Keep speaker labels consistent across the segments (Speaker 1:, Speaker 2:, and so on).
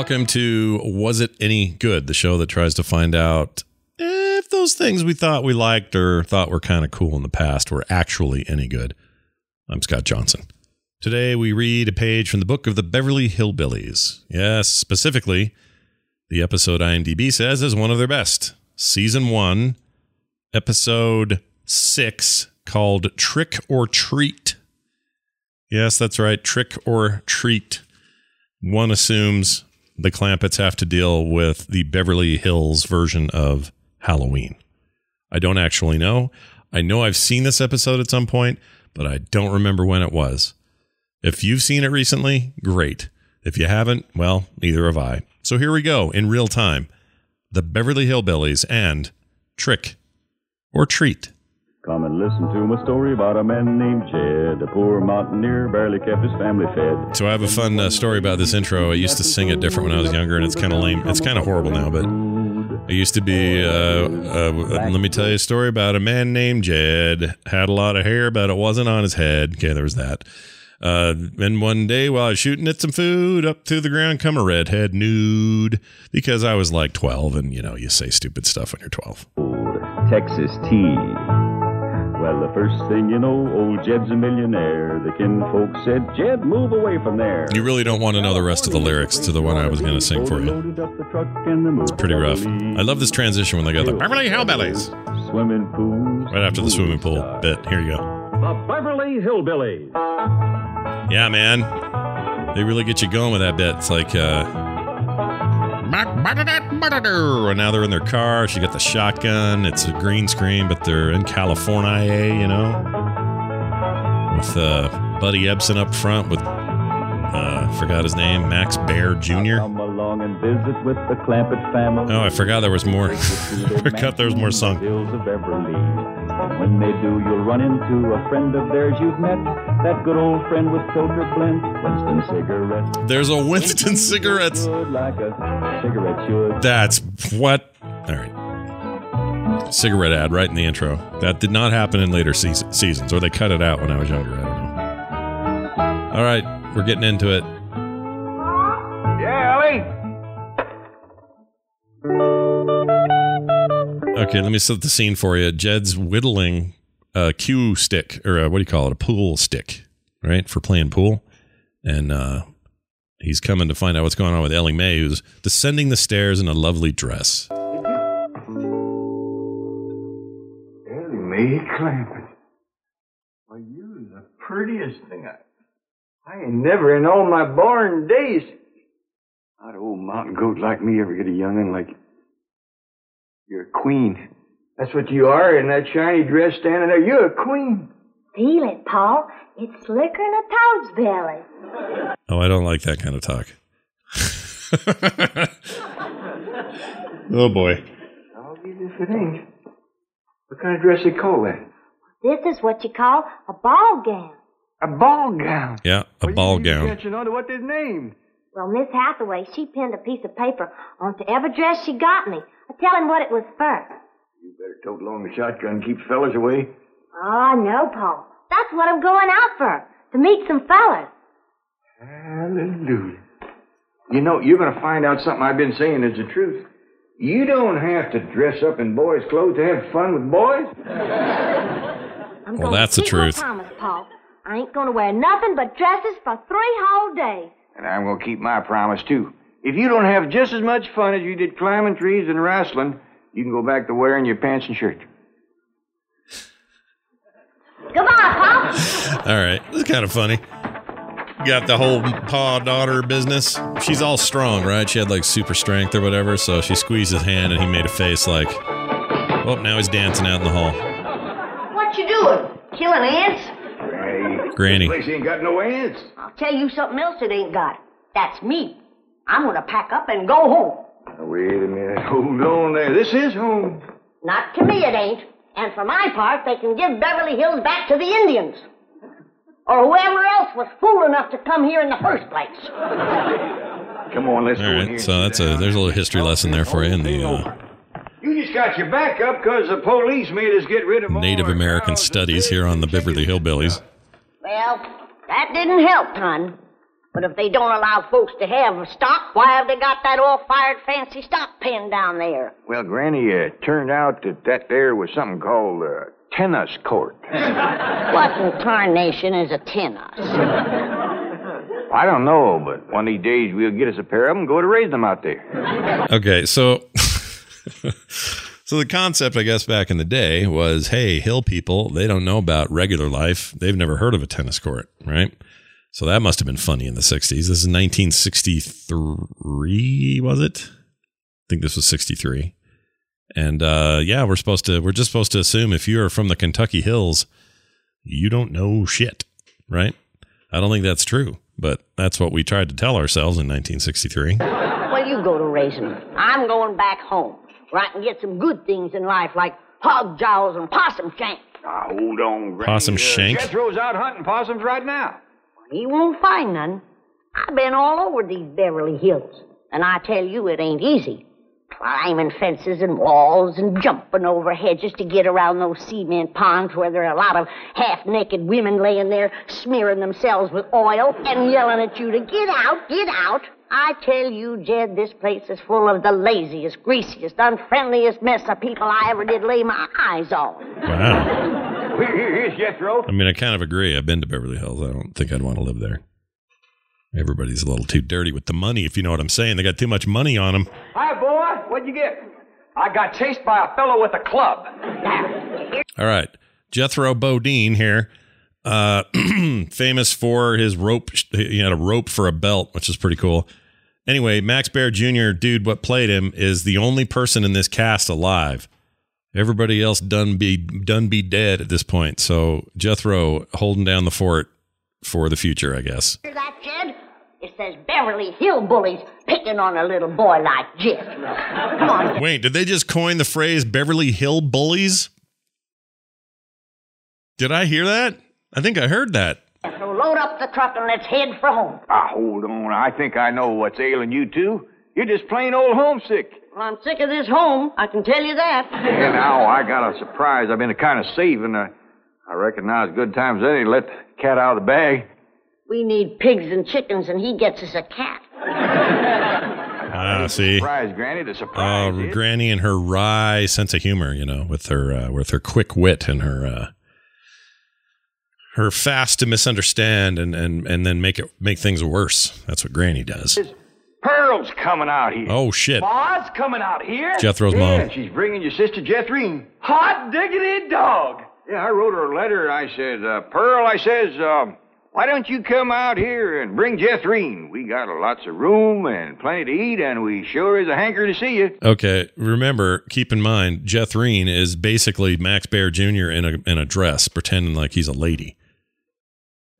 Speaker 1: Welcome to Was It Any Good? The show that tries to find out if those things we thought we liked or thought were kind of cool in the past were actually any good. I'm Scott Johnson. Today we read a page from the book of the Beverly Hillbillies. Yes, specifically, the episode IMDb says is one of their best. Season 1, episode 6, called Trick or Treat. Yes, that's right. Trick or treat. One assumes the Clampetts have to deal with the Beverly Hills version of Halloween. I don't actually know. I know I've seen this episode at some point, but I don't remember when it was. If you've seen it recently, great. If you haven't, well, neither have I. So here we go in real time The Beverly Hillbillies and Trick or Treat.
Speaker 2: Come and listen to my story about a man named Jed, a poor mountaineer, barely kept his family fed.
Speaker 1: So I have a fun uh, story about this intro. I used to sing it different when I was younger, and it's kind of lame. It's kind of horrible now, but I used to be. Uh, uh, let me tell you a story about a man named Jed. Had a lot of hair, but it wasn't on his head. Okay, there was that. Uh, and one day while I was shooting at some food, up through the ground come a redhead nude because I was like 12, and you know, you say stupid stuff when you're 12.
Speaker 2: Texas tea. Well, the first thing you know, old Jed's a millionaire. The kinfolk said, Jed, move away from there.
Speaker 1: You really don't want to know the rest of the lyrics to the one I was going to sing for you. It's pretty rough. I love this transition when they go the Beverly Hillbillies
Speaker 2: Swimming pools.
Speaker 1: right after the swimming pool bit. Here you go.
Speaker 3: The Beverly Hillbillies.
Speaker 1: Yeah, man. They really get you going with that bit. It's like, uh. And now they're in their car. She got the shotgun. It's a green screen, but they're in California, you know? With uh, Buddy Ebsen up front with, uh, forgot his name, Max Baer Jr.
Speaker 2: And visit with the Clampett family.
Speaker 1: Oh, I forgot there was more. I forgot there was more song.
Speaker 2: Hills of Beverly. And when they do, you'll run into a friend of theirs you've met. That good old friend with filter blend, Winston cigarette.
Speaker 1: There's a Winston cigarettes.
Speaker 2: Like a cigarette should.
Speaker 1: That's what. All right. Cigarette ad right in the intro. That did not happen in later seasons, or they cut it out when I was younger. I don't know. All right, we're getting into it. Okay, let me set the scene for you. Jed's whittling a cue stick, or a, what do you call it? A pool stick, right? For playing pool. And uh, he's coming to find out what's going on with Ellie Mae, who's descending the stairs in a lovely dress.
Speaker 4: Ellie Mae Clampett. Why, you're the prettiest thing I. I ain't never in all my born days. An old mountain goat like me ever get a young'un like. You're a queen. That's what you are in that shiny dress standing there. You're a queen.
Speaker 5: Feel it, Paw. It's slicker than a toad's belly.
Speaker 1: Oh, I don't like that kind of talk. oh, boy.
Speaker 4: I'll give you if it ain't. What kind of dress they call that?
Speaker 5: This is what you call a ball gown.
Speaker 4: A ball gown.
Speaker 1: Yeah, a
Speaker 4: Well,
Speaker 1: ball
Speaker 4: you, you
Speaker 1: gown.
Speaker 4: Catching on to what they're named.
Speaker 5: Well, Miss Hathaway, she pinned a piece of paper onto every dress she got me. I tell him what it was for.
Speaker 4: You better tote along the shotgun and keep fellas away.
Speaker 5: Oh, no, Paw. That's what I'm going out for. To meet some fellas.
Speaker 4: Hallelujah. You know, you're going to find out something I've been saying is the truth. You don't have to dress up in boys' clothes to have fun with boys.
Speaker 5: I'm
Speaker 1: Well,
Speaker 5: gonna
Speaker 1: that's the truth.
Speaker 5: My promise, Paw. I ain't gonna wear nothing but dresses for three whole days.
Speaker 4: And I'm going to keep my promise, too. If you don't have just as much fun as you did climbing trees and wrestling, you can go back to wearing your pants and shirt.
Speaker 5: Goodbye, Paw.
Speaker 1: All right, this is kind of funny. Got the whole paw daughter business. She's all strong, right? She had like super strength or whatever. So she squeezed his hand and he made a face like, oh, now he's dancing out in the hall.
Speaker 6: What you doing? Killing ants?
Speaker 4: Hey,
Speaker 1: Granny.
Speaker 4: This place ain't got no ants.
Speaker 6: I'll tell you something else it ain't got. That's me. I'm gonna pack up and go home.
Speaker 4: Now, wait a minute. Hold on there. This is home.
Speaker 6: Not to me it ain't. And for my part, they can give Beverly Hills back to the Indians. Or whoever else was fool enough to come here in the first place.
Speaker 4: Come on, let's
Speaker 1: All
Speaker 4: go in here.
Speaker 1: right, so that's a there's a little history lesson there for you in the uh,
Speaker 4: You just got your back up because the police made us get rid of
Speaker 1: Native
Speaker 4: our
Speaker 1: American studies here on the Beverly Hillbillies.
Speaker 6: Well, that didn't help, hon. But if they don't allow folks to have stock, why have they got that all-fired fancy stock pen down there?
Speaker 4: Well, Granny, it turned out that that there was something called a tennis court.
Speaker 6: What in tarnation is a tennis?
Speaker 4: I don't know, but one of these days we'll get us a pair of them and go to raise them out there.
Speaker 1: Okay, so so the concept, I guess, back in the day was, hey, hill people, they don't know about regular life. They've never heard of a tennis court, right? So that must have been funny in the '60s. This is 1963, was it? I think this was '63. And uh, yeah, we're supposed to, we're just supposed to assume if you are from the Kentucky hills, you don't know shit, right? I don't think that's true, but that's what we tried to tell ourselves in 1963.
Speaker 6: Well, you go to raising. I'm going back home, where I can get some good things in life, like hog jowls and possum shank.
Speaker 4: Ah, hold on, Granny.
Speaker 1: Possum shank?
Speaker 4: Jethro's out hunting possums right now.
Speaker 6: He won't find none. I've been all over these Beverly Hills, and I tell you it ain't easy. Climbing fences and walls and jumping over hedges to get around those cement ponds where there are a lot of half-naked women laying there smearing themselves with oil and yelling at you to get out, get out. I tell you, Jed, this place is full of the laziest, greasiest, unfriendliest mess of people I ever did lay my eyes on.
Speaker 1: Wow.
Speaker 4: Here, here, here's Jethro.
Speaker 1: I mean, I kind of agree. I've been to Beverly Hills. I don't think I'd want to live there. Everybody's a little too dirty with the money, if you know what I'm saying. They got too much money on them.
Speaker 7: Hi, boy. What'd you get? I got chased by a fellow with a club.
Speaker 1: All right. Jethro Bodine here, uh, famous for his rope. He had a rope for a belt, which is pretty cool. Anyway, Max Baer Jr., dude, what played him is the only person in this cast alive. Everybody else done be done be dead at this point. So Jethro holding down the fort for the future, I guess.
Speaker 6: Hear that, Jed? It says Beverly Hill bullies picking on a little boy like Jed. Come on,
Speaker 1: Wait, did they just coin the phrase Beverly Hill bullies? Did I hear that? I think I heard that.
Speaker 6: So load up the truck and let's head for home.
Speaker 4: Ah, hold on. I think I know what's ailing you two. You're just plain old homesick.
Speaker 6: Well, I'm sick of this home, I can tell you that.
Speaker 4: And now I got a surprise. I've been kind of saving. Uh, I reckon now's good times any to let the cat out of the bag.
Speaker 6: We need pigs and chickens, and he gets us a cat.
Speaker 1: Ah, see.
Speaker 4: Surprise, Granny. The
Speaker 1: Uh,
Speaker 4: surprise is...
Speaker 1: Granny and her wry sense of humor, you know, with her uh, with her quick wit and her uh, her fast to misunderstand and, and and then make it make things worse. That's what Granny does.
Speaker 4: Pearl's coming out here.
Speaker 1: Oh shit!
Speaker 7: Ma's coming out here.
Speaker 1: Jethro's
Speaker 4: yeah,
Speaker 1: mom.
Speaker 4: she's bringing your sister Jethrine.
Speaker 7: Hot diggity dog.
Speaker 4: Yeah, I wrote her a letter. I said, uh, Pearl, I says, um, why don't you come out here and bring Jethrine? We got lots of room and plenty to eat, and we sure is a hanker to see you.
Speaker 1: Okay, remember, keep in mind, Jethrine is basically Max Baer Jr. in a in a dress, pretending like he's a lady,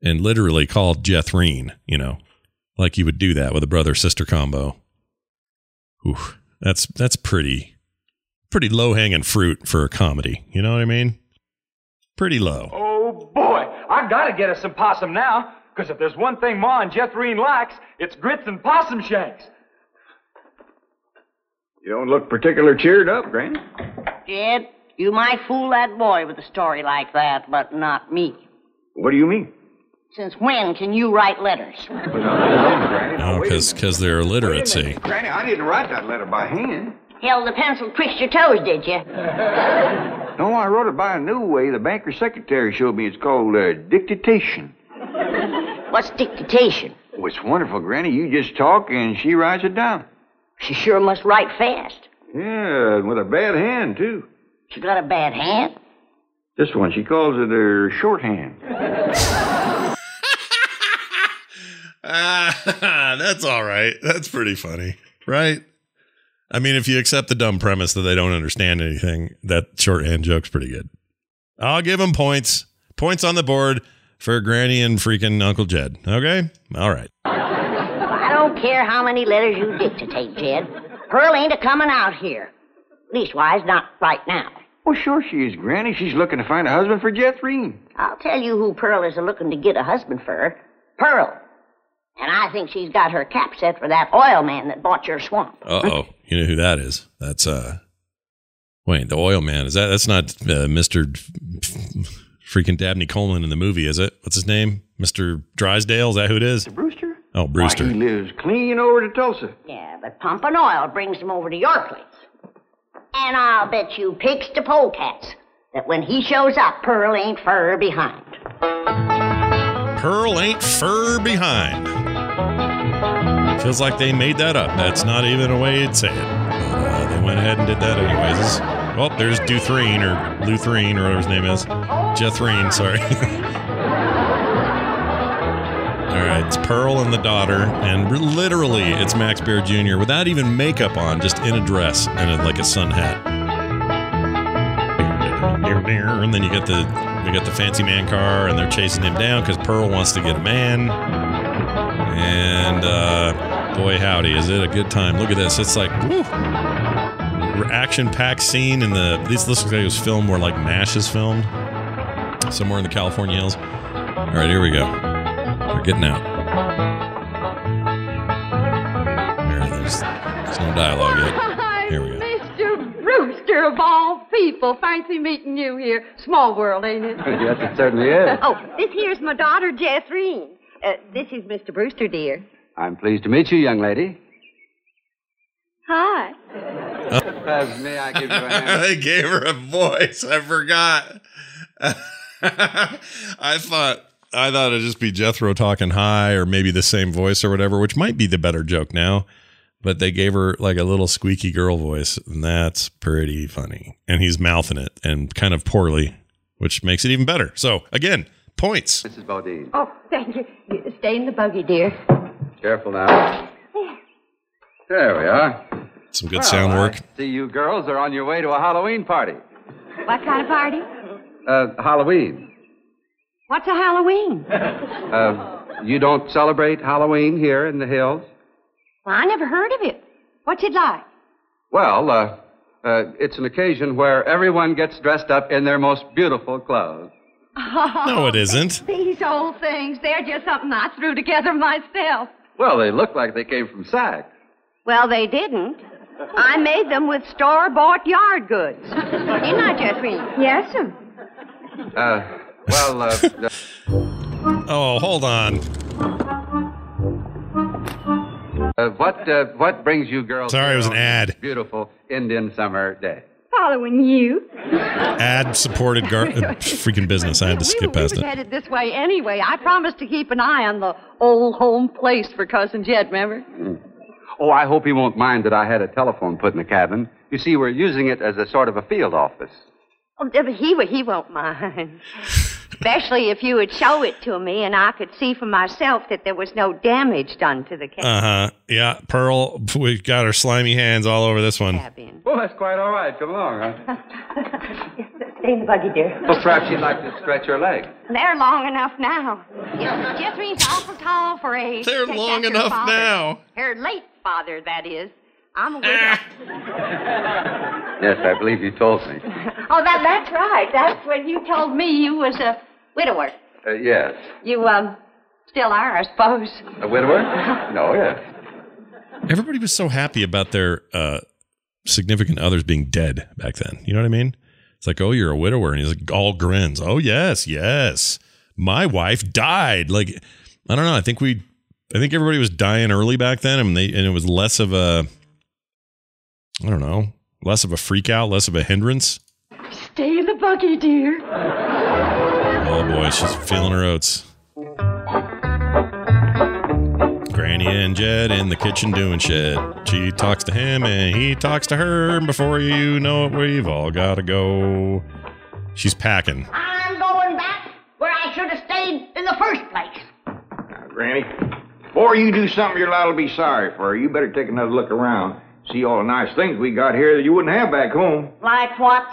Speaker 1: and literally called Jethrine. You know, like you would do that with a brother sister combo. Ooh, that's that's pretty pretty low hanging fruit for a comedy. You know what I mean? Pretty low.
Speaker 7: Oh boy, I gotta get us some possum now. Because if there's one thing Ma and Jethrine likes, it's grits and possum shanks.
Speaker 4: You don't look particular cheered up, Granny.
Speaker 6: Jed, you might fool that boy with a story like that, but not me.
Speaker 4: What do you mean?
Speaker 6: Since when can you write letters?
Speaker 4: Granny,
Speaker 1: No, because they're illiterate. See.
Speaker 4: Granny, I didn't write that letter by hand.
Speaker 6: Held the pencil twist your toes, did you?
Speaker 4: No, I wrote it by a new way. The banker's secretary showed me. It's called uh, dictation.
Speaker 6: What's dictation?
Speaker 4: Oh, it's wonderful, Granny. You just talk and she writes it down.
Speaker 6: She sure must write fast.
Speaker 4: Yeah, and with a bad hand, too.
Speaker 6: She got a bad hand.
Speaker 4: This one, she calls it her shorthand.
Speaker 1: Ah, that's all right. That's pretty funny, right? I mean, if you accept the dumb premise that they don't understand anything, that shorthand joke's pretty good. I'll give them points. Points on the board for Granny and freaking Uncle Jed. Okay? All right.
Speaker 6: I don't care how many letters you dictate, Jed. Pearl ain't a coming out here. Leastwise, not right now.
Speaker 4: Well, sure she is, Granny. She's looking to find a husband for Jethrine.
Speaker 6: I'll tell you who Pearl is looking to get a husband for. Pearl. And I think she's got her cap set for that oil man that bought your swamp.
Speaker 1: Uh oh. You know who that is? That's, uh, wait, the oil man. Is that, that's not uh, Mr. freaking Dabney Coleman in the movie, is it? What's his name? Mr. Drysdale? Is that who it is?
Speaker 4: Brewster?
Speaker 1: Oh, Brewster.
Speaker 8: Why, he lives clean over to Tulsa.
Speaker 6: Yeah, but pumping oil brings him over to your place. And I'll bet you pigs to polecats that when he shows up, Pearl ain't fur behind.
Speaker 1: Pearl ain't fur behind. Feels like they made that up. That's not even a way to say it. But, uh, they went ahead and did that anyways. Well, there's Duthreen or Luthreen or whatever his name is. Jethrine, sorry. All right, it's Pearl and the daughter, and literally it's Max Baer Jr. without even makeup on, just in a dress and a, like a sun hat. And then you get the you get the fancy man car, and they're chasing him down because Pearl wants to get a man. And uh, boy, howdy, is it a good time? Look at this. It's like woo, action-packed scene in the. This looks like it was filmed where like Mash is filmed, somewhere in the California hills. All right, here we go. They're getting out. There, there's, there's no dialogue yet. Here we go.
Speaker 9: Mr. Brewster of all people. Fancy meeting you here. Small world, ain't it?
Speaker 8: yes, it certainly is.
Speaker 6: Oh, this here's my daughter, Jethrine. Uh, this is Mr. Brewster, dear.
Speaker 8: I'm pleased to meet you, young lady.
Speaker 9: Hi.
Speaker 8: Uh, may I give you a hand?
Speaker 1: I gave her a voice. I forgot. I thought I thought it'd just be Jethro talking high, or maybe the same voice or whatever, which might be the better joke now. But they gave her like a little squeaky girl voice, and that's pretty funny. And he's mouthing it and kind of poorly, which makes it even better. So again, points.
Speaker 8: Mrs. Bodine.
Speaker 9: Oh, thank you. You Stay in the buggy, dear.
Speaker 8: Careful now. There we are.
Speaker 1: Some good sound work.
Speaker 8: I see you girls are on your way to a Halloween party.
Speaker 9: What kind of party?
Speaker 8: Uh, Halloween.
Speaker 9: What's a Halloween?
Speaker 8: Uh, you don't celebrate Halloween here in the hills?
Speaker 9: Well, I never heard of it. What's it like?
Speaker 8: Well, uh, uh, it's an occasion where everyone gets dressed up in their most beautiful clothes.
Speaker 1: Oh, No, it isn't.
Speaker 9: These old things, they're just something I threw together myself.
Speaker 8: Well, they look like they came from Saks.
Speaker 6: Well, they didn't. I made them with store-bought yard goods. Didn't I, Jethrine?
Speaker 9: Yes, sir.
Speaker 8: Uh, well, uh, uh,
Speaker 1: Oh, hold on.
Speaker 8: uh, what uh, what brings you girls?
Speaker 1: Sorry, it was an ad.
Speaker 8: Beautiful Indian summer day.
Speaker 9: Following you.
Speaker 1: Ad supported gar- uh, freaking business. I had to
Speaker 9: we,
Speaker 1: skip
Speaker 9: we
Speaker 1: past
Speaker 9: was
Speaker 1: it.
Speaker 9: headed this way anyway. I promised to keep an eye on the old home place for Cousin Jed, remember?
Speaker 8: Oh, I hope he won't mind that I had a telephone put in the cabin. You see, we're using it as a sort of a field office.
Speaker 6: Oh, but he, he won't mind. Especially if you would show it to me and I could see for myself that there was no damage done to the ca-
Speaker 1: Uh huh. Yeah, Pearl, we've got her slimy hands all over this one.
Speaker 6: cabin.
Speaker 8: Well, that's quite all right. Come along, huh?
Speaker 6: Stay in the buggy, dear.
Speaker 8: Well, perhaps you'd like to stretch your legs.
Speaker 6: They're long enough now. Yes, Jethrine's awful tall for age.
Speaker 1: They're long
Speaker 6: that to her
Speaker 1: enough
Speaker 6: father.
Speaker 1: now.
Speaker 6: Her late father, that is. I'm a widow.
Speaker 8: Yes, I believe you told me.
Speaker 6: oh, that, that's right. That's when you told me you was a widower.
Speaker 8: Uh, yes.
Speaker 6: You, um, still are, I suppose.
Speaker 8: A widower? No, yes.
Speaker 1: Everybody was so happy about their uh, significant others being dead back then. You know what I mean? It's like, oh, you're a widower, and he's like all grins. Oh, yes, yes. My wife died. Like, I don't know. I think we, I think everybody was dying early back then, and they, and it was less of a, I don't know, less of a freak out, less of a hindrance.
Speaker 9: Stay in the buggy, dear.
Speaker 1: Oh boy, she's feeling her oats. Granny and Jed in the kitchen doing shit. She talks to him and he talks to her. And before you know it, we've all got to go. She's packing.
Speaker 6: I'm going back where I should have stayed in the first place.
Speaker 4: Now, Granny, before you do something you're liable to be sorry for, you better take another look around. See all the nice things we got here that you wouldn't have back home.
Speaker 6: Like what?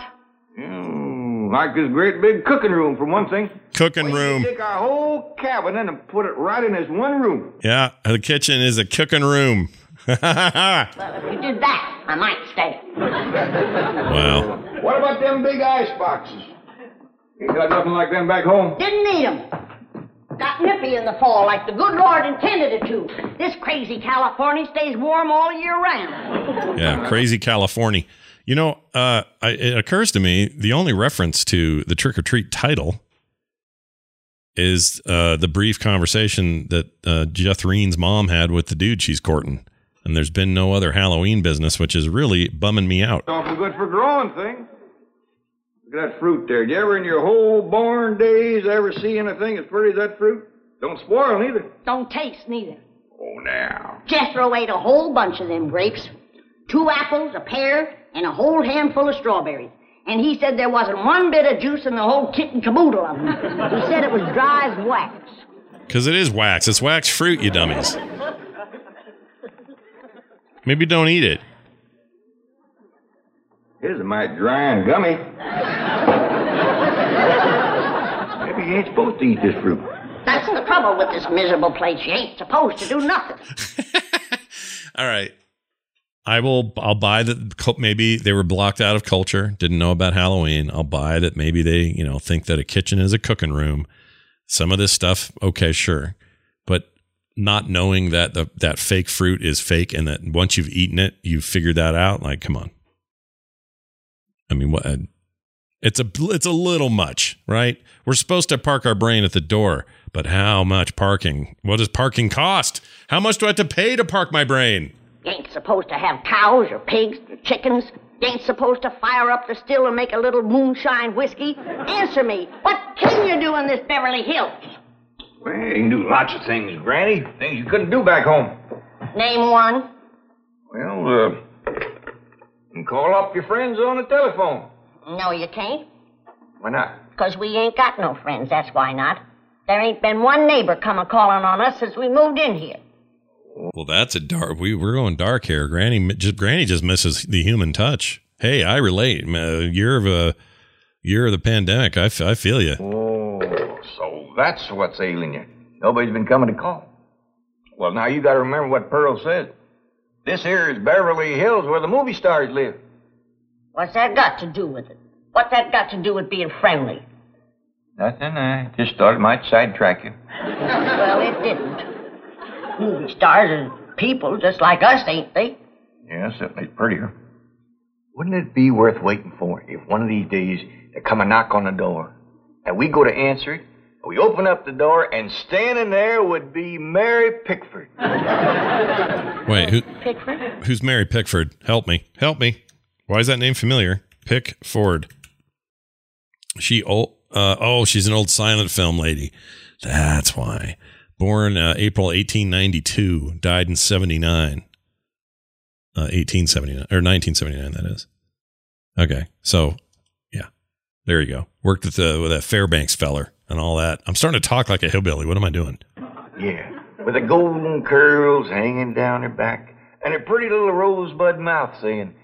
Speaker 4: Mm, like this great big cooking room, for one thing.
Speaker 1: Cooking
Speaker 4: You
Speaker 1: room.
Speaker 4: take our whole cabinet and put it right in this one room.
Speaker 1: Yeah, the kitchen is a cooking room. wow.
Speaker 6: Well, if you did that, I might stay. Well.
Speaker 4: What about them big ice boxes? Ain't got nothing like them back home.
Speaker 6: Didn't need 'em. Got nippy in the fall like the good Lord intended it to. This crazy California stays warm all year round.
Speaker 1: Yeah, crazy California. You know, uh, I, it occurs to me the only reference to the trick or treat title is uh, the brief conversation that uh, Jethrine's mom had with the dude she's courting. And there's been no other Halloween business, which is really bumming me out.
Speaker 4: Awful good for growing things. Look at that fruit there. Did you ever in your whole born days ever see anything as pretty as that fruit? Don't spoil neither.
Speaker 6: Don't taste neither.
Speaker 4: Oh, now.
Speaker 6: Jethro ate a whole bunch of them grapes. Two apples, a pear, and a whole handful of strawberries. And he said there wasn't one bit of juice in the whole kit and caboodle of them. He said it was dry as wax.
Speaker 1: Because it is wax. It's wax fruit, you dummies. Maybe don't eat it.
Speaker 4: It is a mighty dry and gummy. Maybe you ain't supposed to eat this fruit.
Speaker 6: That's the trouble with this miserable place. You ain't supposed to do nothing.
Speaker 1: All right. I will. I'll buy that. cul- Maybe they were blocked out of culture. Didn't know about Halloween. I'll buy that. Maybe they, you know, think that a kitchen is a cooking room. Some of this stuff, okay, sure, but not knowing that the that fake fruit is fake and that once you've eaten it, you've figured that out. Like, come on. I mean, what? It's a it's a little much, right? We're supposed to park our brain at the door, but how much parking? What does parking cost? How much do I have to pay to park my brain?
Speaker 6: You ain't supposed to have cows or pigs or chickens. You ain't supposed to fire up the still and make a little moonshine whiskey. Answer me. What can you do in this Beverly Hills?
Speaker 4: Well, you can do lots of things, Granny. Things you couldn't do back home.
Speaker 6: Name one.
Speaker 4: Well, uh, you can call up your friends on the telephone.
Speaker 6: No, you can't.
Speaker 4: Why not?
Speaker 6: Because we ain't got no friends, that's why not. There ain't been one neighbor come a calling on us since we moved in here.
Speaker 1: Well, that's a dark. We we're going dark here. Granny just Granny just misses the human touch. Hey, I relate. A uh, year of a year of the pandemic. I, f- I feel you.
Speaker 4: Oh, so that's what's ailing you. Nobody's been coming to call. Well, now you got to remember what Pearl said. This here is Beverly Hills where the movie stars live.
Speaker 6: What's that got to do with it? What's that got to do with being friendly?
Speaker 4: Nothing. I just thought it might sidetrack you.
Speaker 6: Well, it didn't. Movie stars are people just like us, ain't they?
Speaker 4: Yeah, certainly prettier. Wouldn't it be worth waiting for if one of these days there come a knock on the door and we go to answer it, we open up the door and standing there would be Mary Pickford.
Speaker 1: Wait, who,
Speaker 6: Pickford?
Speaker 1: who's Mary Pickford? Help me. Help me. Why is that name familiar? Pickford. She old. Uh, oh, she's an old silent film lady. That's why. Born uh, April 1892, died in 79. Uh, 1879 or 1979. That is. Okay, so yeah, there you go. Worked with the with that Fairbanks feller and all that. I'm starting to talk like a hillbilly. What am I doing?
Speaker 4: Yeah, with the golden curls hanging down her back and her pretty little rosebud mouth saying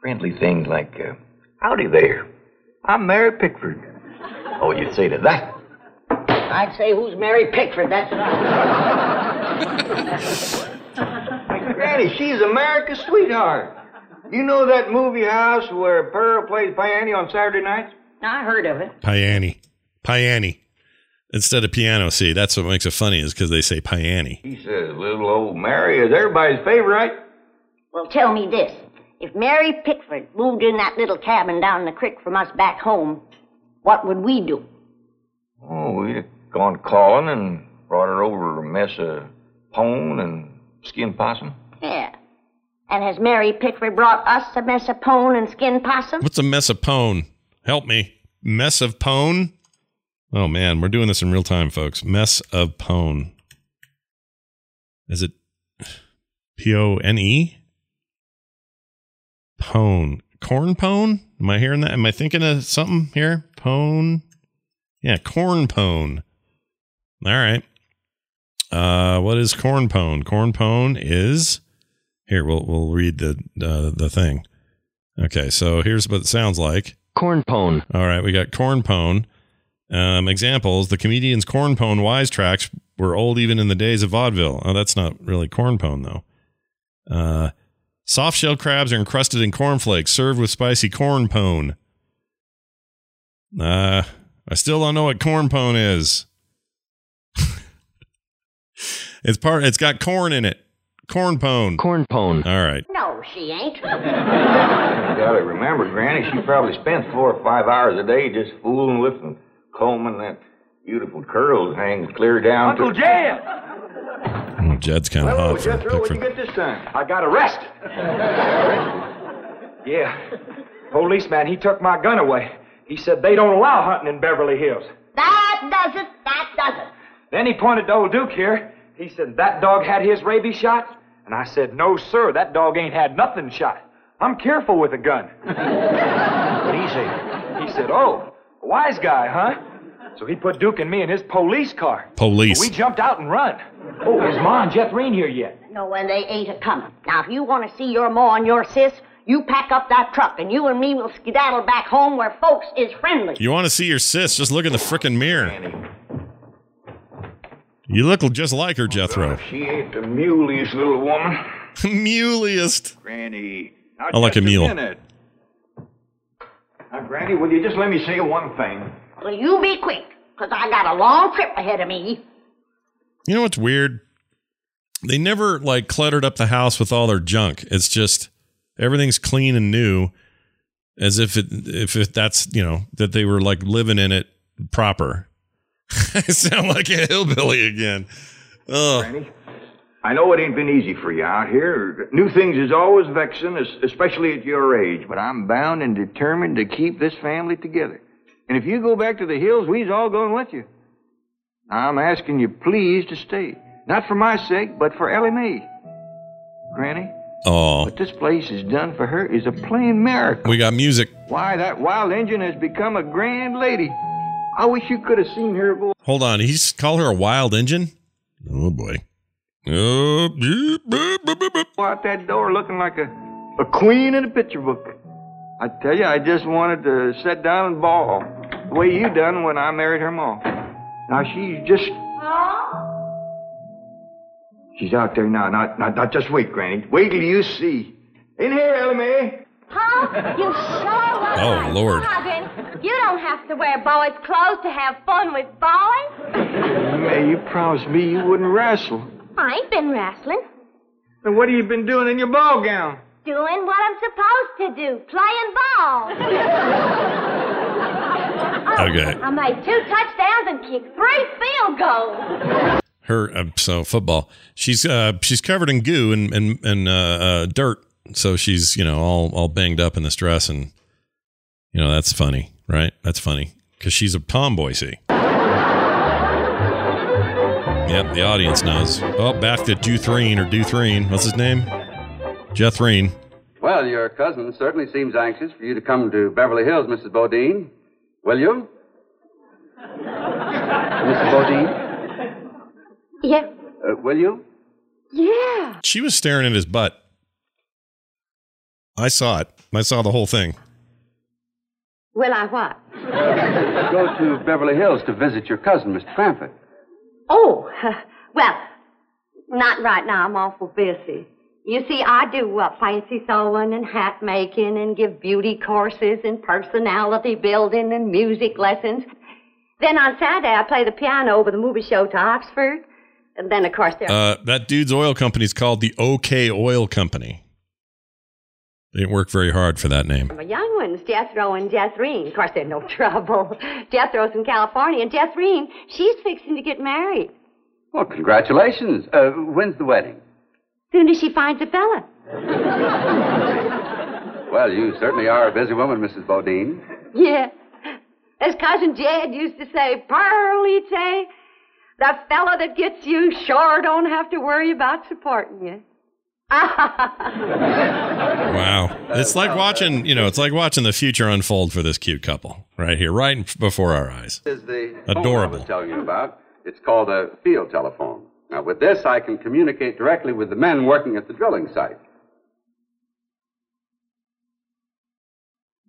Speaker 4: friendly things like, uh, Howdy there. I'm Mary Pickford. Oh, you'd say to that.
Speaker 6: I'd say who's Mary Pickford, that's
Speaker 4: Granny, she's America's sweetheart. You know that movie house where Pearl plays Piano on Saturday nights?
Speaker 6: I heard of it.
Speaker 1: Piani. Piani. Instead of piano, see, that's what makes it funny is because they say Piani.
Speaker 4: He says, little old Mary is everybody's favorite.
Speaker 6: Well, tell me this. If Mary Pickford moved in that little cabin down the creek from us back home, what would we do?
Speaker 4: Oh, we'd have gone calling and brought her over a mess of pone and skin possum.
Speaker 6: Yeah. And has Mary Pickford brought us a mess of pone and skin possum?
Speaker 1: What's a mess of pone? Help me. Mess of pone? Oh man, we're doing this in real time, folks. Mess of pone. Is it P O N E? Pone. Corn pone? Am I hearing that? Am I thinking of something here? Pone. Yeah, corn pone. All right. Uh, what is corn pone? Corn pone is here. We'll we'll read the uh, the thing. Okay, so here's what it sounds like.
Speaker 8: Corn pone.
Speaker 1: All right, we got corn pone. Um, examples: the comedian's corn pone wisecracks were old even in the days of vaudeville. Oh, that's not really corn pone though. Uh, soft shell crabs are encrusted in cornflakes, served with spicy corn pone. Uh, I still don't know what corn pone is. it's part. It's got corn in it. Corn pone.
Speaker 8: Corn pone.
Speaker 1: All right.
Speaker 6: No, she ain't.
Speaker 4: You gotta remember, Granny, she probably spends four or five hours a day just fooling with and combing that Beautiful curls hang clear down
Speaker 7: Uncle
Speaker 4: to...
Speaker 7: Jed!
Speaker 1: Oh, Jed's kind of
Speaker 4: Hello,
Speaker 1: hot for
Speaker 4: Jethro. What'd you get this time?
Speaker 7: I got arrested. yeah. Policeman, he took my gun away. He said they don't allow hunting in Beverly Hills.
Speaker 6: That does it. That does it.
Speaker 7: Then he pointed to old Duke here. He said, That dog had his rabies shot? And I said, No, sir, that dog ain't had nothing shot. I'm careful with a gun.
Speaker 4: What'd he say?
Speaker 7: He said, Oh, a wise guy, huh? So he put Duke and me in his police car.
Speaker 1: Police.
Speaker 7: We jumped out and run. Oh, is Ma and Jethrine here yet?
Speaker 6: No, and they ain't a coming. Now, if you want to see your ma and your sis, you pack up that truck, and you and me will skedaddle back home where folks is friendly.
Speaker 1: You want to see your sis? Just look in the frickin' mirror. You look just like her, Jethro.
Speaker 4: Oh, she ain't the muleyest little woman.
Speaker 1: Muleyest.
Speaker 4: Granny. Now,
Speaker 1: I like a mule.
Speaker 4: minute. Now, Granny, will you just let me say one thing?
Speaker 6: Well, you be quick, 'cause I got a long trip ahead of me.
Speaker 1: You know what's weird? They never like cluttered up the house with all their junk. It's just everything's clean and new, as if it if it, that's you know that they were like living in it proper. I sound like a hillbilly again.
Speaker 4: Granny, I know it ain't been easy for you out here. New things is always vexing, especially at your age. But I'm bound and determined to keep this family together. And if you go back to the hills, we's all going with you. I'm asking you, please, to stay. Not for my sake, but for Ellie Mae. Granny,
Speaker 1: oh,
Speaker 4: what this place has done for her is a plain miracle.
Speaker 1: we got music.
Speaker 4: Why, that wild Indian has become a grand lady. I wish you could have seen her go
Speaker 1: Hold on, he's call her a wild engine. Oh boy. Oh, beep, beep, beep, beep.
Speaker 4: out that door looking like a, a queen in a picture book. I tell you, I just wanted to sit down and bawl the way you done when I married her mom. Now she's just. Huh? She's out there now. Not, not, not just wait, Granny. Wait till you see. In here, Ellie Mae.
Speaker 5: Huh? You sure look
Speaker 1: Oh,
Speaker 5: like
Speaker 1: Lord.
Speaker 5: Marvin. You don't have to wear boys' clothes to have fun with boys.
Speaker 4: May, you promised me you wouldn't wrestle.
Speaker 5: I ain't been wrestling.
Speaker 4: Then what have you been doing in your ball gown?
Speaker 5: Doing what I'm supposed to do, playing ball. Oh,
Speaker 1: Okay.
Speaker 5: I made two touchdowns and kicked three field goals.
Speaker 1: her uh, so football she's uh she's covered in goo and and and uh, uh dirt so she's you know all all banged up in this dress and you know that's funny right that's funny because she's a tomboy see yep the audience knows oh back to Duthreen or Duthreen what's his name Jethrine
Speaker 8: Well, your cousin certainly seems anxious for you to come to Beverly Hills, Mrs. Bodine. Will you? Mrs. Bodine,
Speaker 5: Yeah.
Speaker 8: uh, will you?
Speaker 5: Yeah.
Speaker 1: she was staring at his butt I saw it I saw the whole thing
Speaker 6: Will I what?
Speaker 8: Go to Beverly Hills to visit your cousin, Mr. Cranford.
Speaker 6: Oh, well, not right now. I'm awful busy. You see, I do uh, fancy sewing and hat making and give beauty courses and personality building and music lessons. Then on Saturday, I play the piano over the movie show to Oxford. And then, of course, there.
Speaker 1: Uh, that dude's oil company is called the OK Oil Company. They didn't work very hard for that name.
Speaker 6: My young ones, Jethro and Jethrine. Of course, they're no trouble. Jethro's in California, and Jethrine, she's fixing to get married.
Speaker 8: Well, congratulations. Uh, when's the wedding?
Speaker 6: Soon as she finds a fella.
Speaker 8: Well, you certainly are a busy woman, Mrs. Bodine.
Speaker 6: Yeah. As Cousin Jed used to say, Pearl, he'd say, the fella that gets you sure don't have to worry about supporting you.
Speaker 1: Wow. It's like watching, you know, it's like watching the future unfold for this cute couple right here, right before our eyes.
Speaker 8: This is the phone I
Speaker 1: Adorable.
Speaker 8: was telling you about. It's called a field telephone. Now, with this, I can communicate directly with the men working at the drilling site.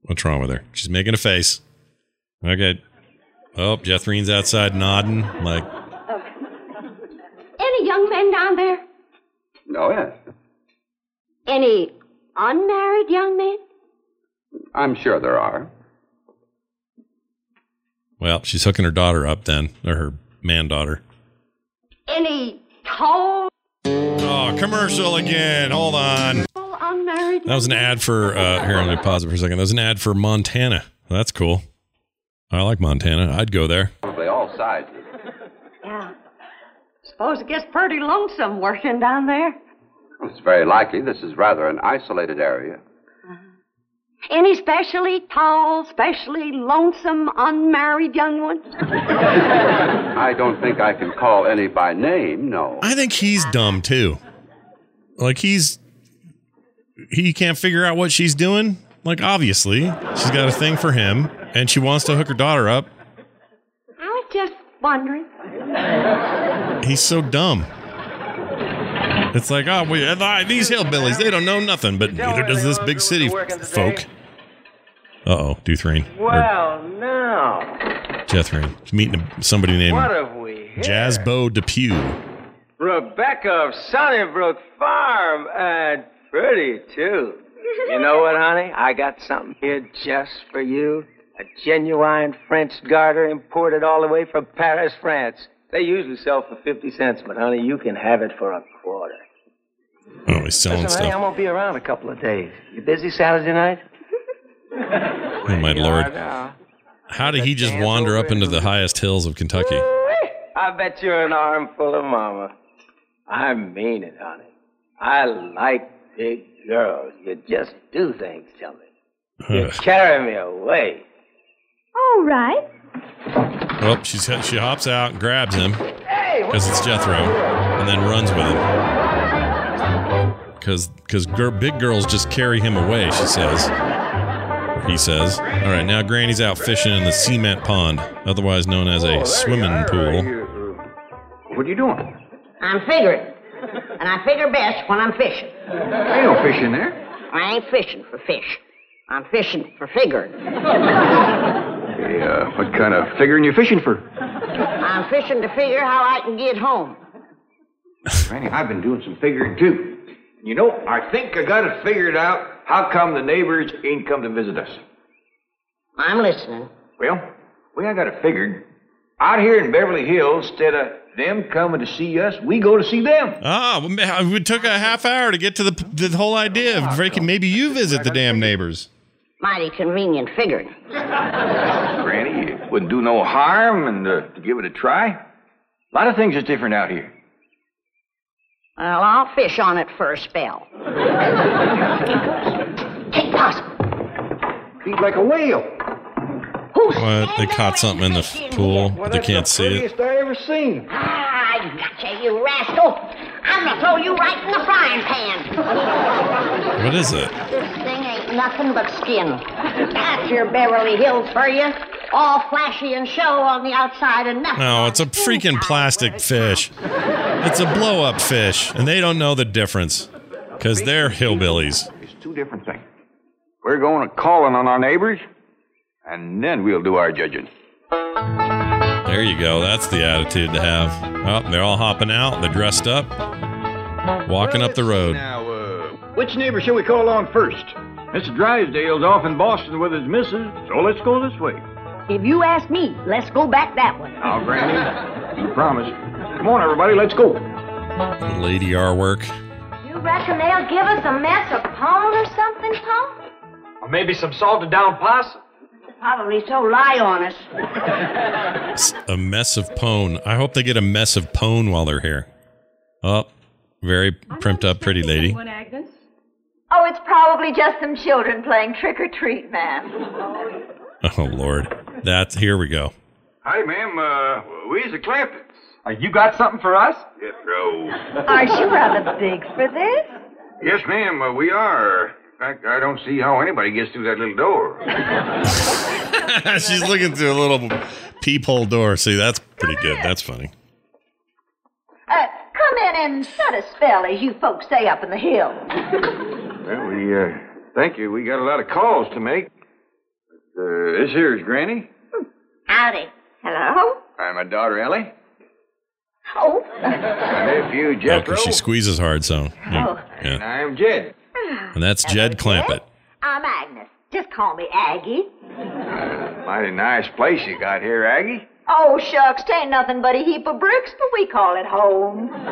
Speaker 1: What's wrong with her? She's making a face. Okay. Oh, Jethrine's outside nodding like,
Speaker 6: Any young men down there?
Speaker 8: Oh, yes.
Speaker 6: Any unmarried young men?
Speaker 8: I'm sure there are.
Speaker 1: well, she's hooking her daughter up then, or her man daughter.
Speaker 6: Any tall,
Speaker 1: Oh, commercial again. Hold on.
Speaker 6: unmarried?
Speaker 1: That was an ad for, uh, here, let me pause it for a second. That was an ad for Montana. That's cool. I like Montana. I'd go there.
Speaker 8: Probably all sides.
Speaker 9: Yeah. Suppose it gets pretty lonesome working down there.
Speaker 8: It's very likely this is rather an isolated area.
Speaker 9: Any specially tall, specially lonesome, unmarried young ones?
Speaker 8: I don't think I can call any by name, no.
Speaker 1: I think he's dumb too. Like he's he can't figure out what she's doing. Like obviously, she's got a thing for him and she wants to hook her daughter up.
Speaker 9: I was just wondering.
Speaker 1: He's so dumb. It's like, oh, we, uh, these hillbillies, they don't know nothing, but neither does this big city folk. Uh oh, Duthrane.
Speaker 10: Well, now,
Speaker 1: Jethrane. Meeting somebody named
Speaker 10: what have we here?
Speaker 1: Jasbo Depew.
Speaker 10: Rebecca of Sunnybrook Farm, and pretty too. You know what, honey? I got something here just for you. A genuine French garter imported all the way from Paris, France. They usually sell for 50 cents, but honey, you can have it for a quarter.
Speaker 1: Oh, he's selling
Speaker 10: Listen, honey, I'm
Speaker 1: stuff.
Speaker 10: gonna be around a couple of days. You busy Saturday night?
Speaker 1: Oh, my lord. How did he just wander up into the highest hills of Kentucky?
Speaker 10: I bet you're an armful of mama. I mean it, honey. I like big girls. You just do things to me. You
Speaker 1: Ugh.
Speaker 10: carry me away.
Speaker 5: All right.
Speaker 1: Oh, she's, she hops out and grabs him because it's Jethro and then runs with him. Because because gir- big girls just carry him away, she says. He says. All right, now Granny's out fishing in the cement pond, otherwise known as a swimming pool.
Speaker 4: What are you doing?
Speaker 6: I'm figuring. And I figure best when I'm fishing.
Speaker 4: Ain't no fish in there.
Speaker 6: I ain't fishing for fish. I'm fishing for figuring.
Speaker 4: Hey, uh, what kind of figuring you fishing for?
Speaker 6: I'm fishing to figure how I can get home.
Speaker 4: Granny, I've been doing some figuring too. You know, I think I got it figured out. How come the neighbors ain't come to visit us?
Speaker 6: I'm listening.
Speaker 4: Well, we I got it figured. Out here in Beverly Hills, instead of them coming to see us, we go to see them.
Speaker 1: Ah, well, ma- it took a half hour to get to the the whole idea of breaking. Maybe you visit the damn neighbors.
Speaker 6: Mighty convenient figuring.
Speaker 4: Granny, it wouldn't do no harm and uh, to give it a try. A lot of things is different out here.
Speaker 6: Well, I'll fish on it for a spell. Take possum.
Speaker 4: Feed like a whale.
Speaker 6: Who's
Speaker 1: What? They caught something in the f- pool, but they can't see it.
Speaker 4: I ever seen.
Speaker 6: Ah, I gotcha, you rascal. I'm gonna throw you right in the frying pan.
Speaker 1: What is it?
Speaker 6: This thing ain't nothing but skin. That's your Beverly Hills for you. All flashy and show on the outside and nothing.
Speaker 1: No, it's a freaking plastic fish. It's a blow up fish, and they don't know the difference because they're hillbillies.
Speaker 4: It's two different things. We're going to calling on our neighbors, and then we'll do our judging.
Speaker 1: There you go. That's the attitude to have. Oh, they're all hopping out. They're dressed up, walking up the road.
Speaker 10: Now, uh, which neighbor shall we call on first? Mr. Drysdale's off in Boston with his missus, so let's go this way.
Speaker 6: If you ask me, let's go back that way.
Speaker 10: Now, Granny, you promise. Come on, everybody, let's go.
Speaker 1: Lady R work.
Speaker 5: You reckon they'll give us a mess of pone or something, Pone?
Speaker 7: Or maybe some salted down possum.
Speaker 6: Probably so lie on us.
Speaker 1: a mess of pone. I hope they get a mess of pone while they're here. Oh, very primped up, pretty lady.
Speaker 9: Agnes?
Speaker 11: Oh, it's probably just some children playing trick or treat, ma'am.
Speaker 1: Oh Lord, that's here we go.
Speaker 4: Hi, ma'am. Uh, we's the Clamptons.
Speaker 7: Uh, you got something for us?
Speaker 4: Yes, Rose.
Speaker 11: Aren't you rather big for this?
Speaker 4: Yes, ma'am, uh, we are. In fact, I don't see how anybody gets through that little door.
Speaker 1: She's looking through a little peephole door. See, that's pretty good. That's funny.
Speaker 11: Uh, come in and set a spell, as you folks say up in the hill.
Speaker 4: Well, we, uh, thank you. We got a lot of calls to make. Uh, this here is Granny.
Speaker 6: Howdy.
Speaker 11: Hello?
Speaker 4: I'm my daughter, Ellie.
Speaker 6: Oh,
Speaker 4: My nephew,
Speaker 1: Oh,
Speaker 4: Jethro.
Speaker 1: 'cause she squeezes hard, so yeah.
Speaker 4: And
Speaker 1: yeah.
Speaker 4: I'm Jed.
Speaker 1: And that's Jed Clampett.
Speaker 11: I'm Agnes. Just call me Aggie.
Speaker 4: Mighty nice place you got here, Aggie.
Speaker 11: Oh, shucks, tain't nothing but a heap of bricks, but we call it home.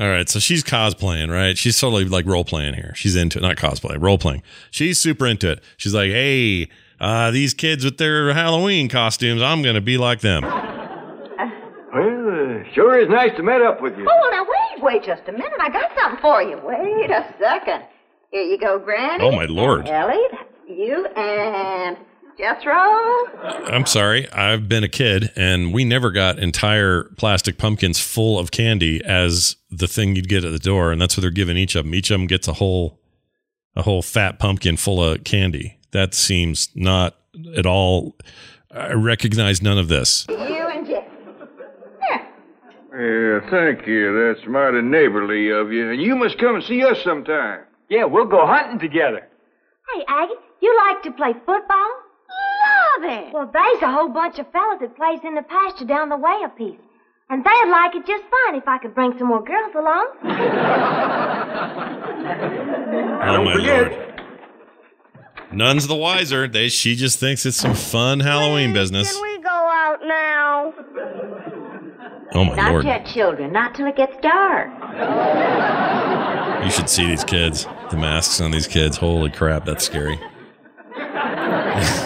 Speaker 1: All right, so she's cosplaying, right? She's totally like role playing here. She's into it, not cosplay, role playing. She's super into it. She's like, hey, uh, these kids with their Halloween costumes, I'm gonna be like them.
Speaker 11: Uh,
Speaker 4: Well, uh, sure is nice to meet up with you.
Speaker 9: Oh, now wait, wait just a minute. I got something for you. Wait a second. Here you go, Granny.
Speaker 1: Oh, my Lord.
Speaker 9: Ellie, that's you, and Jethro.
Speaker 1: I'm sorry. I've been a kid and we never got entire plastic pumpkins full of candy as the thing you'd get at the door. And that's what they're giving each of them. Each of them gets a whole, a whole fat pumpkin full of candy. That seems not at all. I recognize none of this.
Speaker 9: You and Jeff.
Speaker 4: Yeah, thank you. That's mighty neighborly of you. And you must come and see us sometime.
Speaker 7: Yeah, we'll go hunting together.
Speaker 5: Hey, Aggie, you like to play football?
Speaker 9: Love it.
Speaker 5: Well, there's a whole bunch of fellas that plays in the pasture down the way a piece. And they'd like it just fine if I could bring some more girls along.
Speaker 1: Oh my lord. None's the wiser. They she just thinks it's some fun Halloween business.
Speaker 6: Can we go out now?
Speaker 1: Oh my
Speaker 6: Not
Speaker 1: lord.
Speaker 6: yet, children. Not till it gets dark.
Speaker 1: You should see these kids. The masks on these kids. Holy crap, that's scary.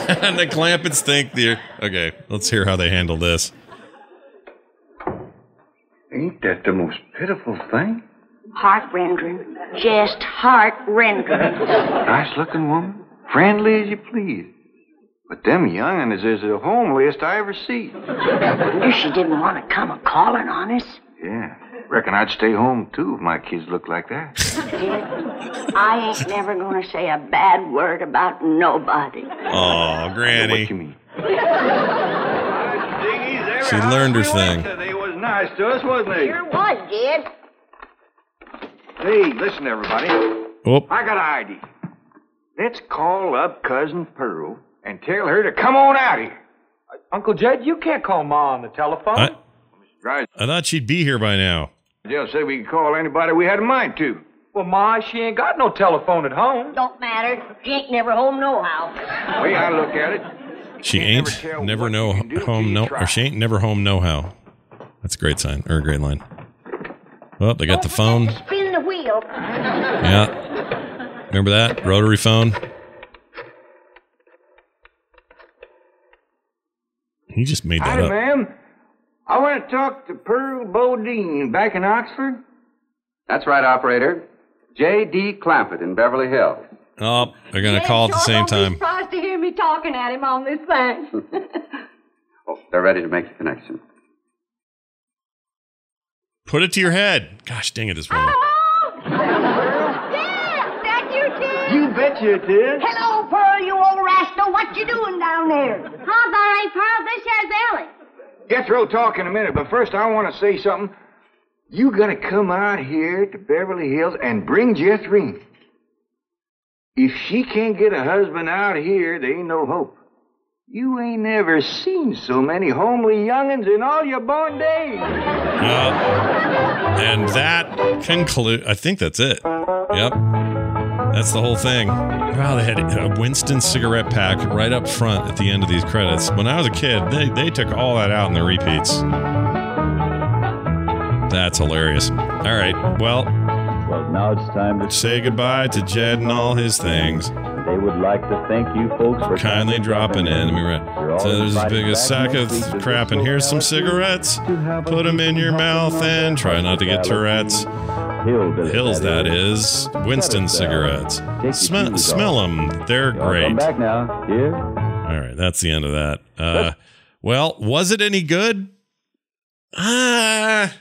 Speaker 1: and the Clampetts think they're okay. Let's hear how they handle this.
Speaker 4: Ain't that the most pitiful thing?
Speaker 6: Heart rendering. Just heart rendering.
Speaker 4: Nice looking woman. Friendly as you please. But them young'uns is the homeliest I ever see.
Speaker 6: I Wonder she didn't want to come a calling on us.
Speaker 4: Yeah. Reckon I'd stay home too if my kids looked like that.
Speaker 6: I ain't never gonna say a bad word about nobody.
Speaker 1: Oh, Granny.
Speaker 4: What you mean?
Speaker 1: She learned her thing.
Speaker 4: They was nice to us, wasn't they?
Speaker 6: Sure was, Dad.
Speaker 4: Hey, listen, everybody.
Speaker 1: Oh,
Speaker 4: I got an idea. Let's call up Cousin Pearl and tell her to come on out here.
Speaker 7: Uncle Jed, you can't call Ma on the telephone.
Speaker 1: I, I thought she'd be here by now.
Speaker 4: Just said we could call anybody we had a mind to.
Speaker 7: Well, Ma, she ain't got no telephone at home.
Speaker 6: Don't matter. She ain't never home nohow.
Speaker 4: Way I look at it,
Speaker 1: She ain't
Speaker 4: never tell
Speaker 1: never
Speaker 4: what
Speaker 1: know
Speaker 4: you can do till
Speaker 1: home no or she ain't never home know how. That's a great sign or a great line. Oh, they got the phone.
Speaker 6: Spin the wheel.
Speaker 1: Yeah. Remember that? Rotary phone. He just made that
Speaker 4: Howdy,
Speaker 1: up.
Speaker 4: ma'am. I want to talk to Pearl Bodine back in Oxford.
Speaker 8: That's right, operator. J.D. Clampett in Beverly Hills.
Speaker 1: Oh, they're gonna call at the same
Speaker 12: Don't be
Speaker 1: time.
Speaker 12: surprised to hear me talking at him on this thing.
Speaker 8: Oh, they're ready to make the connection.
Speaker 1: Put it to your head. Gosh dang it, this woman. Oh!
Speaker 6: Yeah, that you did.
Speaker 4: You betcha it is.
Speaker 6: Hello, Pearl, you old rascal. What you doing down there?
Speaker 5: Huh, there ain't Pearl. This here's Elly.
Speaker 4: Jethro talk in a minute, but first I want to say something. You gonna come out here to Beverly Hills and bring Jethrine. If she can't get a husband out here, there ain't no hope. You ain't never seen so many homely young'uns in all your born days.
Speaker 1: Yeah. And that conclude. I think that's it. Yep. That's the whole thing. Wow, they had a Winston cigarette pack right up front at the end of these credits. When I was a kid, they, they took all that out in the repeats. That's hilarious. All right. Well,
Speaker 2: Well, now it's time to
Speaker 1: say goodbye to Jed and all his things.
Speaker 2: They would like to thank you folks for
Speaker 1: Kindly dropping in. Let me read. So there's this big a sack of crap, and here's some cigarettes. Put them in your mouth and try not to get Tourette's.
Speaker 2: Hillbilly,
Speaker 1: Hills, that is. Winston cigarettes. Smell, smell them. They're great.
Speaker 2: Come back now, dear.
Speaker 1: All right, that's the end of that. Uh, well, was it any good? Ah,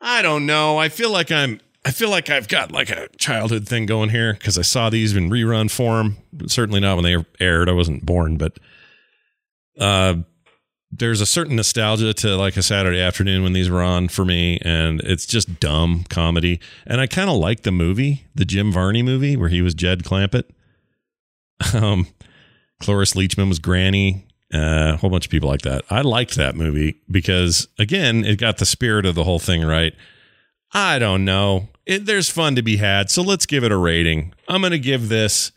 Speaker 1: I don't know. I feel like I'm. I feel like I've got like a childhood thing going here because I saw these in rerun form. Certainly not when they aired. I wasn't born, but uh, there's a certain nostalgia to like a Saturday afternoon when these were on for me, and it's just dumb comedy. And I kind of like the movie, the Jim Varney movie, where he was Jed Clampett. Um, Cloris Leachman was Granny. Uh, a whole bunch of people like that. I liked that movie because, again, it got the spirit of the whole thing right. I don't know. It, there's fun to be had, so let's give it a rating. I'm to give this.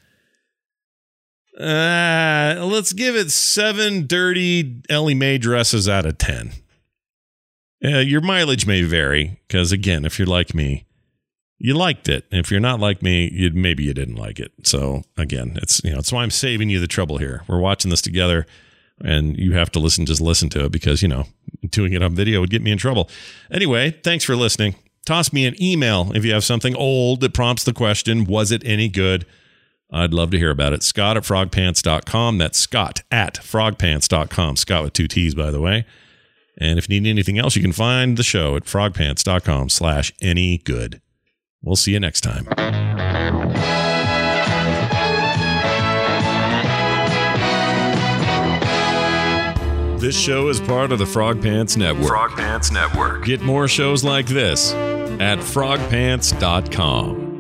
Speaker 1: Uh, let's give it seven dirty Elly May dresses out of ten. Uh, your mileage may vary because, again, if you're like me, you liked it. If you're not like me, you maybe you didn't like it. So again, it's you know, it's why I'm saving you the trouble here. We're watching this together. and you have to listen, just listen to it because, you know, doing it on video would get me in trouble. Anyway, thanks for listening. Toss me an email if you have something old that prompts the question, was it any good? I'd love to hear about it. Scott at frogpants.com. That's Scott at frogpants.com. Scott with two T's, by the way. And if you need anything else, you can find the show at frogpants.com slash any good. We'll see you next time. This show is part of the Frog Pants Network. Frog Pants Network. Get more shows like this at frogpants.com.